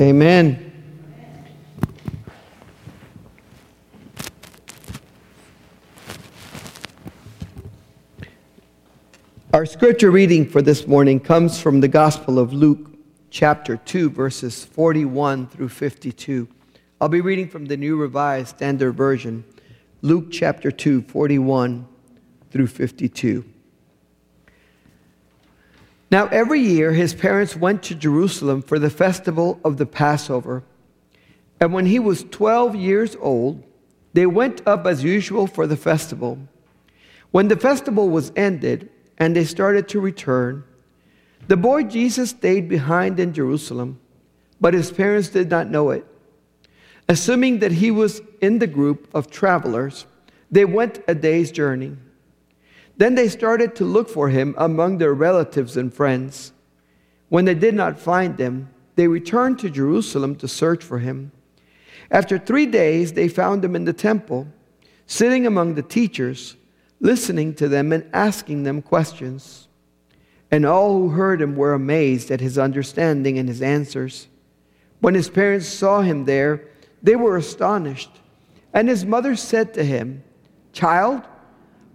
Amen. Our scripture reading for this morning comes from the Gospel of Luke, chapter 2, verses 41 through 52. I'll be reading from the New Revised Standard Version, Luke chapter 2, 41 through 52. Now, every year his parents went to Jerusalem for the festival of the Passover. And when he was 12 years old, they went up as usual for the festival. When the festival was ended, and they started to return. The boy Jesus stayed behind in Jerusalem, but his parents did not know it. Assuming that he was in the group of travelers, they went a day's journey. Then they started to look for him among their relatives and friends. When they did not find him, they returned to Jerusalem to search for him. After three days, they found him in the temple, sitting among the teachers listening to them and asking them questions. And all who heard him were amazed at his understanding and his answers. When his parents saw him there, they were astonished. And his mother said to him, Child,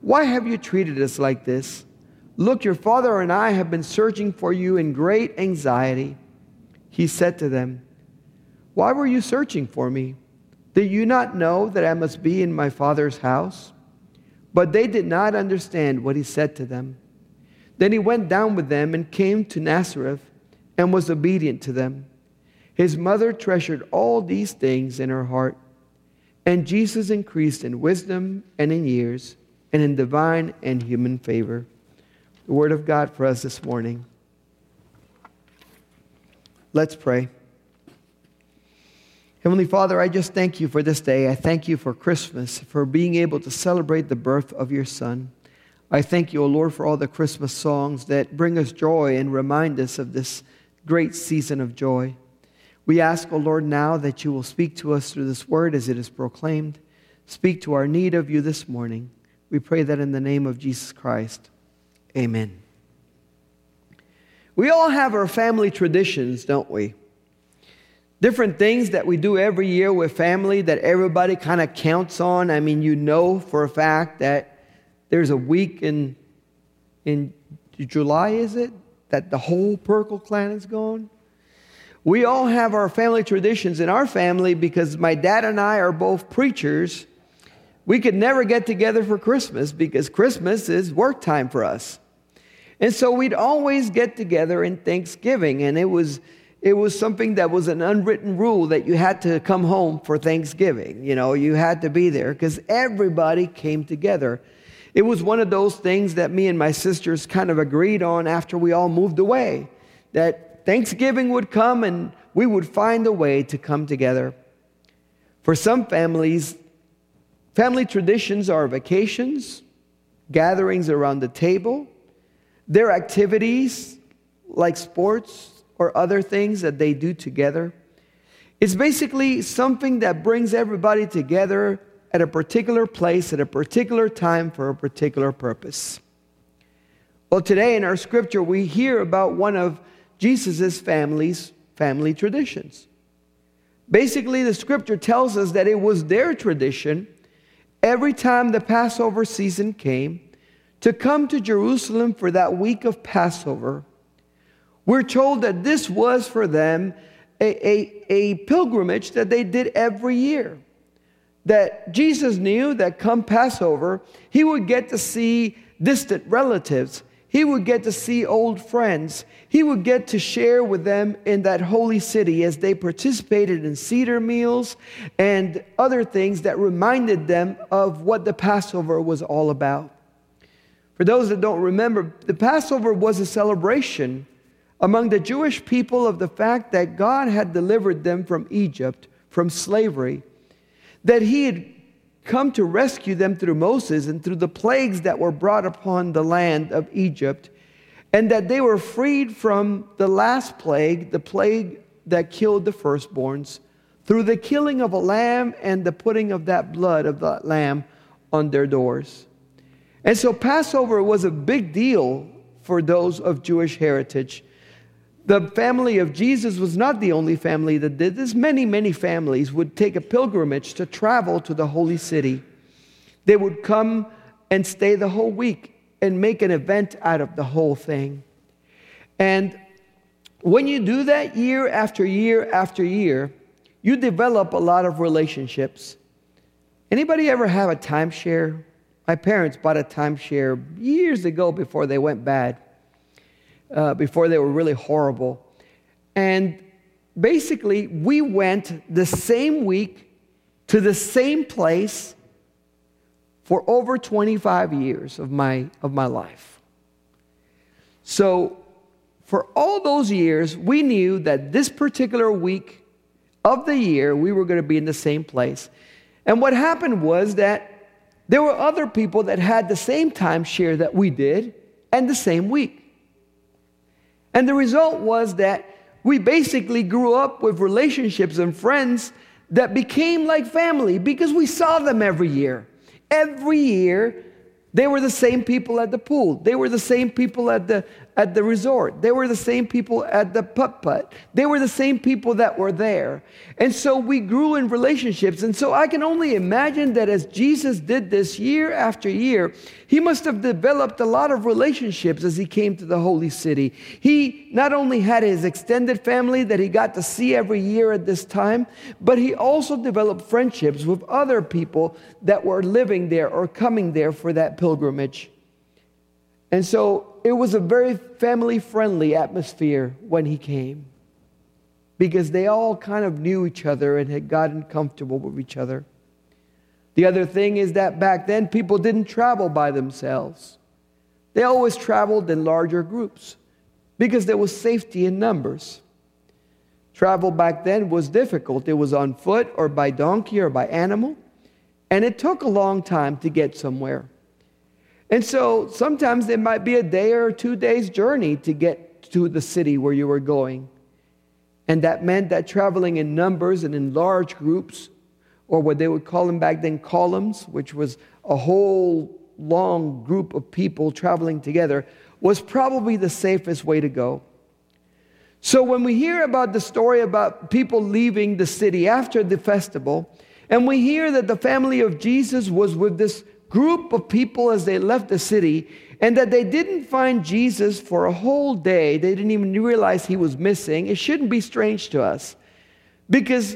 why have you treated us like this? Look, your father and I have been searching for you in great anxiety. He said to them, Why were you searching for me? Did you not know that I must be in my father's house? But they did not understand what he said to them. Then he went down with them and came to Nazareth and was obedient to them. His mother treasured all these things in her heart. And Jesus increased in wisdom and in years and in divine and human favor. The word of God for us this morning. Let's pray. Heavenly Father, I just thank you for this day. I thank you for Christmas, for being able to celebrate the birth of your Son. I thank you, O Lord, for all the Christmas songs that bring us joy and remind us of this great season of joy. We ask, O Lord, now that you will speak to us through this word as it is proclaimed. Speak to our need of you this morning. We pray that in the name of Jesus Christ. Amen. We all have our family traditions, don't we? different things that we do every year with family that everybody kind of counts on. I mean, you know for a fact that there's a week in in July, is it, that the whole Perkle clan is gone? We all have our family traditions in our family because my dad and I are both preachers. We could never get together for Christmas because Christmas is work time for us. And so we'd always get together in Thanksgiving, and it was it was something that was an unwritten rule that you had to come home for Thanksgiving. You know, you had to be there because everybody came together. It was one of those things that me and my sisters kind of agreed on after we all moved away that Thanksgiving would come and we would find a way to come together. For some families, family traditions are vacations, gatherings around the table, their activities like sports, or other things that they do together. It's basically something that brings everybody together at a particular place at a particular time for a particular purpose. Well, today in our scripture, we hear about one of Jesus' family's family traditions. Basically, the scripture tells us that it was their tradition every time the Passover season came to come to Jerusalem for that week of Passover we're told that this was for them a, a, a pilgrimage that they did every year. That Jesus knew that come Passover, he would get to see distant relatives. He would get to see old friends. He would get to share with them in that holy city as they participated in Seder meals and other things that reminded them of what the Passover was all about. For those that don't remember, the Passover was a celebration among the Jewish people of the fact that God had delivered them from Egypt, from slavery, that He had come to rescue them through Moses and through the plagues that were brought upon the land of Egypt, and that they were freed from the last plague, the plague that killed the firstborns, through the killing of a lamb and the putting of that blood of that lamb on their doors. And so Passover was a big deal for those of Jewish heritage The family of Jesus was not the only family that did this. Many, many families would take a pilgrimage to travel to the holy city. They would come and stay the whole week and make an event out of the whole thing. And when you do that year after year after year, you develop a lot of relationships. Anybody ever have a timeshare? My parents bought a timeshare years ago before they went bad uh, before they were really horrible. And basically, we went the same week to the same place for over 25 years of my, of my life. So, for all those years, we knew that this particular week of the year, we were going to be in the same place. And what happened was that there were other people that had the same timeshare that we did and the same week. And the result was that we basically grew up with relationships and friends that became like family because we saw them every year. Every year, they were the same people at the pool. They were the same people at the, at the resort. They were the same people at the putt putt. They were the same people that were there. And so we grew in relationships. And so I can only imagine that as Jesus did this year after year, he must have developed a lot of relationships as he came to the holy city. He not only had his extended family that he got to see every year at this time, but he also developed friendships with other people that were living there or coming there for that pilgrimage. And so it was a very family friendly atmosphere when he came because they all kind of knew each other and had gotten comfortable with each other. The other thing is that back then people didn't travel by themselves, they always traveled in larger groups because there was safety in numbers. Travel back then was difficult. It was on foot or by donkey or by animal, and it took a long time to get somewhere. And so sometimes it might be a day or two days' journey to get to the city where you were going. And that meant that traveling in numbers and in large groups, or what they would call them back then columns, which was a whole long group of people traveling together, was probably the safest way to go. So when we hear about the story about people leaving the city after the festival, and we hear that the family of Jesus was with this group of people as they left the city and that they didn't find Jesus for a whole day. They didn't even realize he was missing. It shouldn't be strange to us because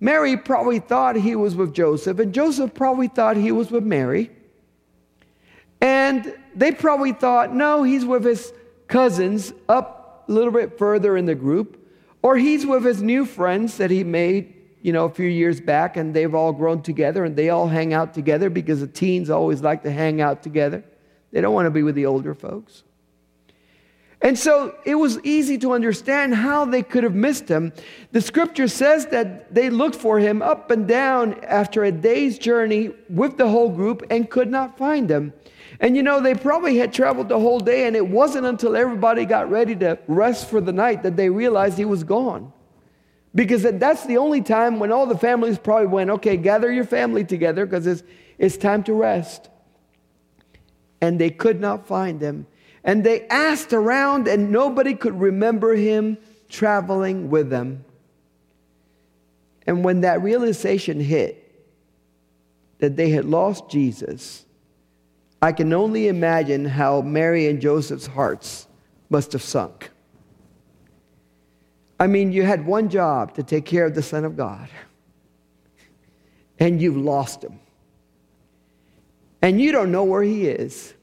Mary probably thought he was with Joseph, and Joseph probably thought he was with Mary. And they probably thought, no, he's with his cousins up a little bit further in the group, or he's with his new friends that he made you know, a few years back, and they've all grown together and they all hang out together because the teens always like to hang out together. They don't want to be with the older folks. And so it was easy to understand how they could have missed him. The scripture says that they looked for him up and down after a day's journey with the whole group and could not find him. And you know, they probably had traveled the whole day, and it wasn't until everybody got ready to rest for the night that they realized he was gone. Because that's the only time when all the families probably went, okay, gather your family together because it's, it's time to rest. And they could not find him. And they asked around, and nobody could remember him traveling with them. And when that realization hit that they had lost Jesus, I can only imagine how Mary and Joseph's hearts must have sunk. I mean, you had one job to take care of the Son of God, and you've lost him. And you don't know where he is.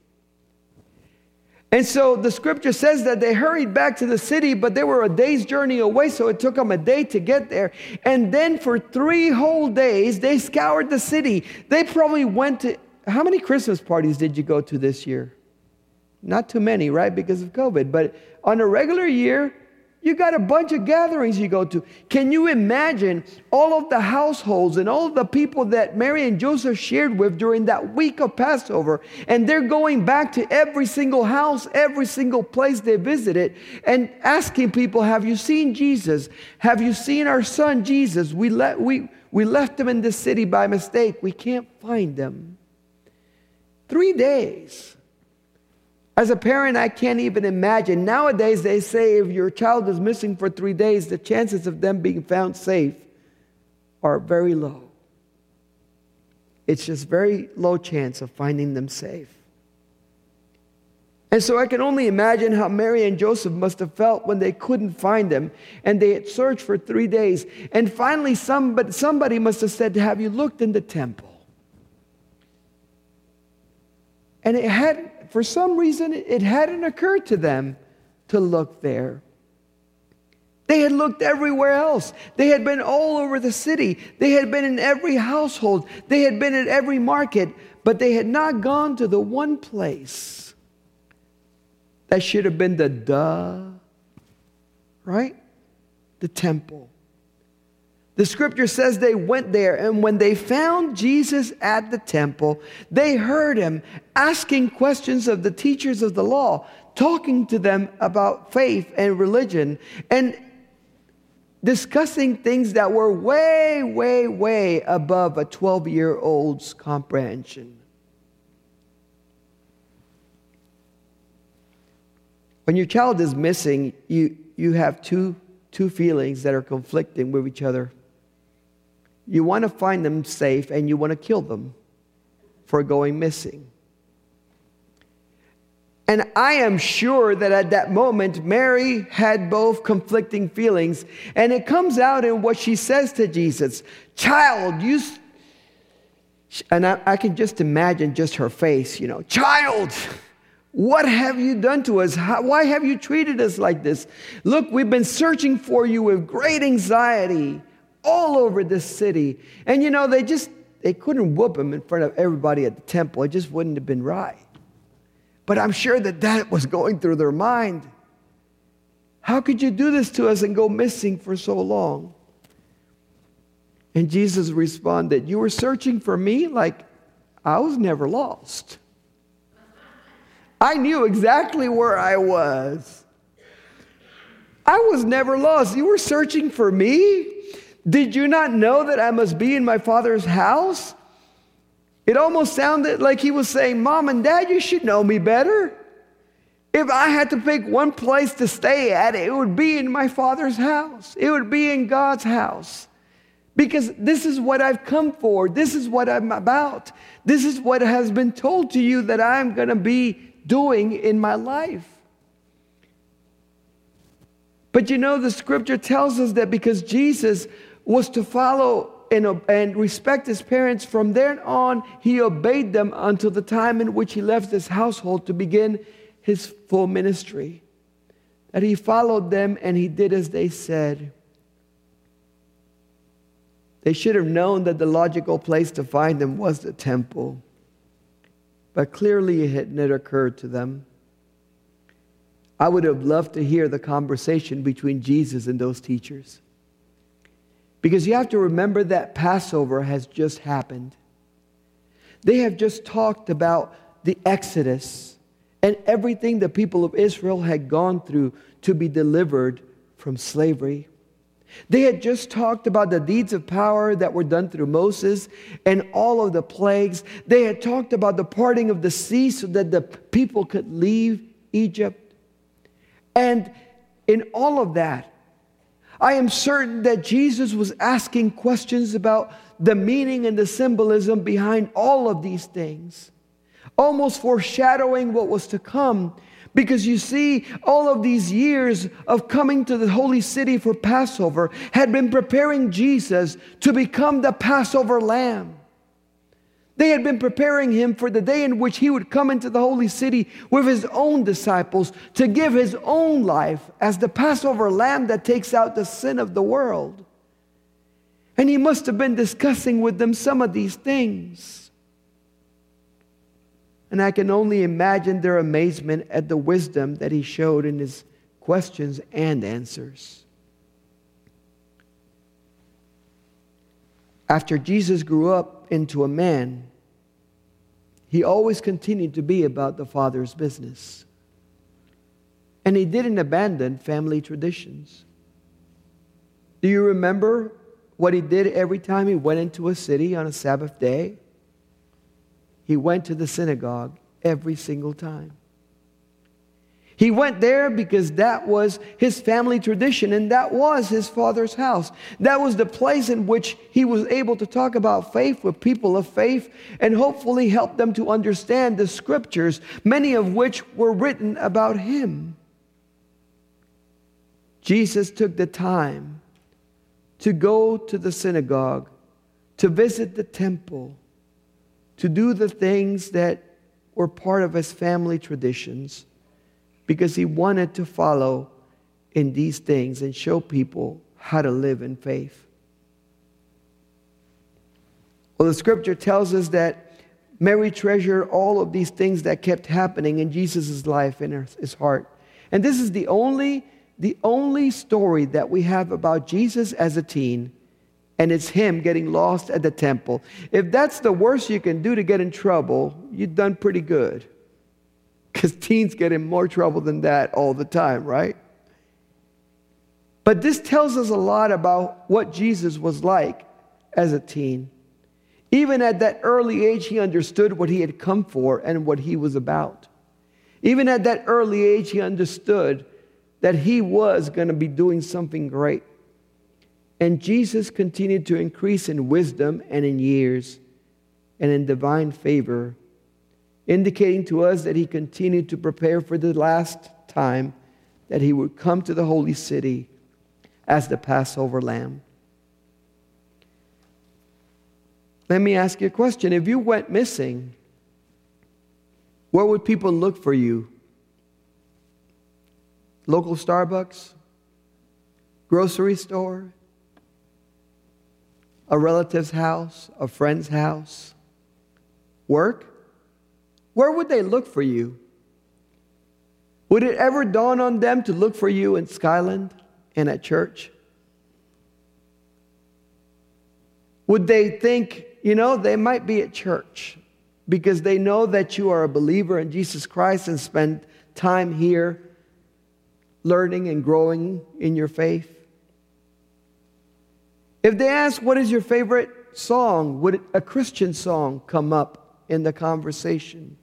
And so the scripture says that they hurried back to the city, but they were a day's journey away, so it took them a day to get there. And then for three whole days, they scoured the city. They probably went to. How many Christmas parties did you go to this year? Not too many, right? Because of COVID. But on a regular year, you got a bunch of gatherings you go to. Can you imagine all of the households and all the people that Mary and Joseph shared with during that week of Passover? And they're going back to every single house, every single place they visited, and asking people, Have you seen Jesus? Have you seen our son Jesus? We, let, we, we left him in this city by mistake. We can't find him. Three days. As a parent, I can't even imagine. Nowadays, they say if your child is missing for three days, the chances of them being found safe are very low. It's just very low chance of finding them safe. And so I can only imagine how Mary and Joseph must have felt when they couldn't find them and they had searched for three days. And finally, somebody, somebody must have said, Have you looked in the temple? And it had, for some reason, it hadn't occurred to them to look there. They had looked everywhere else. They had been all over the city. They had been in every household. They had been at every market, but they had not gone to the one place that should have been the duh, right? The temple. The scripture says they went there, and when they found Jesus at the temple, they heard him asking questions of the teachers of the law, talking to them about faith and religion, and discussing things that were way, way, way above a 12 year old's comprehension. When your child is missing, you, you have two, two feelings that are conflicting with each other. You want to find them safe and you want to kill them for going missing. And I am sure that at that moment, Mary had both conflicting feelings. And it comes out in what she says to Jesus Child, you. And I, I can just imagine just her face, you know, child. What have you done to us? How, why have you treated us like this? Look, we've been searching for you with great anxiety all over this city. And you know, they just they couldn't whoop him in front of everybody at the temple. It just wouldn't have been right. But I'm sure that that was going through their mind. How could you do this to us and go missing for so long? And Jesus responded, You were searching for me like I was never lost. I knew exactly where I was. I was never lost. You were searching for me? Did you not know that I must be in my father's house? It almost sounded like he was saying, Mom and Dad, you should know me better. If I had to pick one place to stay at, it would be in my father's house, it would be in God's house. Because this is what I've come for. This is what I'm about. This is what has been told to you that I'm going to be doing in my life. But you know, the scripture tells us that because Jesus was to follow and, and, respect his parents, from then on, he obeyed them until the time in which he left his household to begin his full ministry. That he followed them and he did as they said. They should have known that the logical place to find them was the temple but clearly it had not occurred to them. I would have loved to hear the conversation between Jesus and those teachers. Because you have to remember that Passover has just happened. They have just talked about the Exodus and everything the people of Israel had gone through to be delivered from slavery. They had just talked about the deeds of power that were done through Moses and all of the plagues. They had talked about the parting of the sea so that the people could leave Egypt. And in all of that, I am certain that Jesus was asking questions about the meaning and the symbolism behind all of these things, almost foreshadowing what was to come because you see, all of these years of coming to the holy city for Passover had been preparing Jesus to become the Passover lamb. They had been preparing him for the day in which he would come into the holy city with his own disciples to give his own life as the Passover lamb that takes out the sin of the world. And he must have been discussing with them some of these things. And I can only imagine their amazement at the wisdom that he showed in his questions and answers. After Jesus grew up into a man, he always continued to be about the Father's business. And he didn't abandon family traditions. Do you remember what he did every time he went into a city on a Sabbath day? He went to the synagogue every single time. He went there because that was his family tradition and that was his father's house. That was the place in which he was able to talk about faith with people of faith and hopefully help them to understand the scriptures, many of which were written about him. Jesus took the time to go to the synagogue, to visit the temple, to do the things that were part of his family traditions because he wanted to follow in these things and show people how to live in faith. Well, the scripture tells us that Mary treasured all of these things that kept happening in Jesus' life and his heart. And this is the only, the only story that we have about Jesus as a teen, and it's him getting lost at the temple. If that's the worst you can do to get in trouble, you've done pretty good. Because teens get in more trouble than that all the time, right? But this tells us a lot about what Jesus was like as a teen. Even at that early age, he understood what he had come for and what he was about. Even at that early age, he understood that he was going to be doing something great. And Jesus continued to increase in wisdom and in years and in divine favor indicating to us that he continued to prepare for the last time that he would come to the holy city as the Passover lamb. Let me ask you a question. If you went missing, where would people look for you? Local Starbucks? Grocery store? A relative's house? A friend's house? Work? Where would they look for you? Would it ever dawn on them to look for you in Skyland and at church? Would they think, you know, they might be at church because they know that you are a believer in Jesus Christ and spend time here learning and growing in your faith? If they ask, what is your favorite song, would a Christian song come up in the conversation?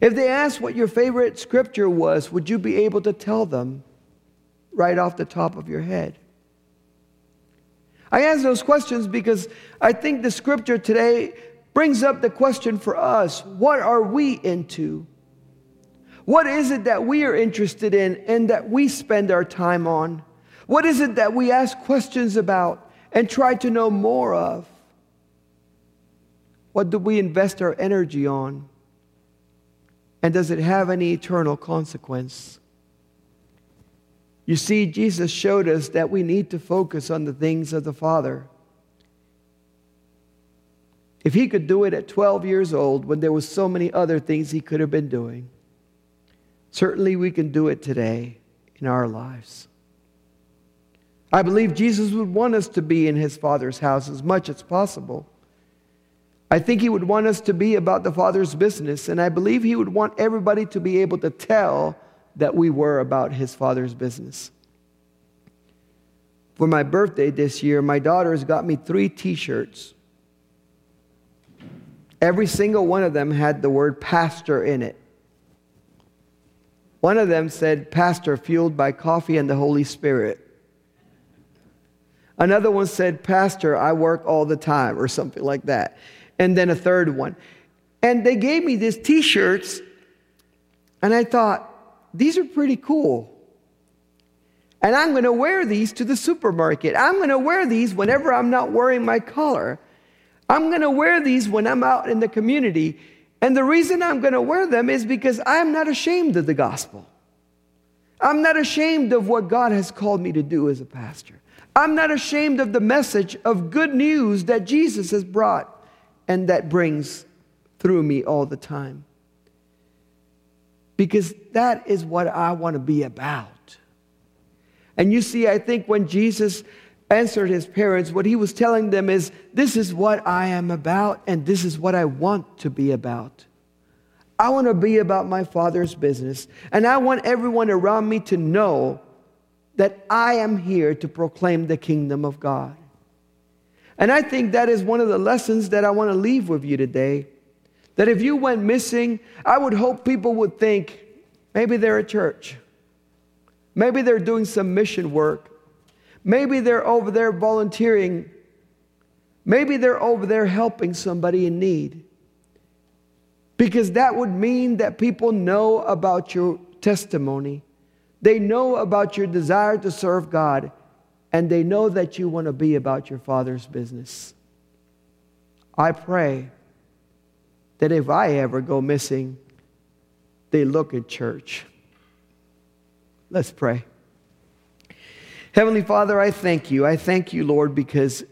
If they asked what your favorite scripture was, would you be able to tell them right off the top of your head? I ask those questions because I think the scripture today brings up the question for us what are we into? What is it that we are interested in and that we spend our time on? What is it that we ask questions about and try to know more of? What do we invest our energy on? And does it have any eternal consequence? You see, Jesus showed us that we need to focus on the things of the Father. If he could do it at 12 years old when there was so many other things he could have been doing, certainly we can do it today in our lives. I believe Jesus would want us to be in his Father's house as much as possible. I think he would want us to be about the Father's business, and I believe he would want everybody to be able to tell that we were about his Father's business. For my birthday this year, my daughters got me three t shirts. Every single one of them had the word pastor in it. One of them said, Pastor, fueled by coffee and the Holy Spirit. Another one said, Pastor, I work all the time, or something like that and then a third one. And they gave me these t shirts, and I thought, these are pretty cool. And I'm going to wear these to the supermarket. I'm going to wear these whenever I'm not wearing my collar. I'm going to wear these when I'm out in the community. And the reason I'm going to wear them is because I'm not ashamed of the gospel. I'm not ashamed of what God has called me to do as a pastor. I'm not ashamed of the message of good news that Jesus has brought and that brings through me all the time. Because that is what I want to be about. And you see, I think when Jesus answered his parents, what he was telling them is, This is what I am about, and this is what I want to be about. I want to be about my Father's business, and I want everyone around me to know that I am here to proclaim the kingdom of God. And I think that is one of the lessons that I want to leave with you today. That if you went missing, I would hope people would think, Maybe they're at church. Maybe they're doing some mission work. Maybe they're over there volunteering. Maybe they're over there helping somebody in need. Because that would mean that people know about your testimony. They know about your desire to serve God, and they know that you want to be about your Father's business. I pray that if I ever go missing, they look at church. Let's pray. Heavenly Father, I thank you. I thank you, Lord, because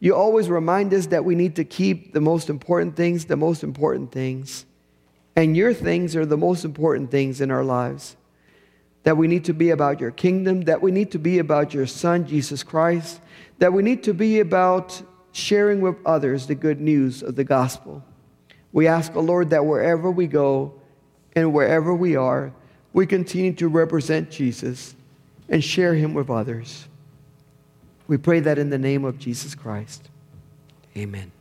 you always remind us that we need to keep the most important things the most important things. And your things are the most important things in our lives. That we need to be about your kingdom, that we need to be about your Son, Jesus Christ, that we need to be about sharing with others the good news of the gospel. We ask, O oh Lord, that wherever we go and wherever we are, we continue to represent Jesus and share him with others. We pray that in the name of Jesus Christ. Amen.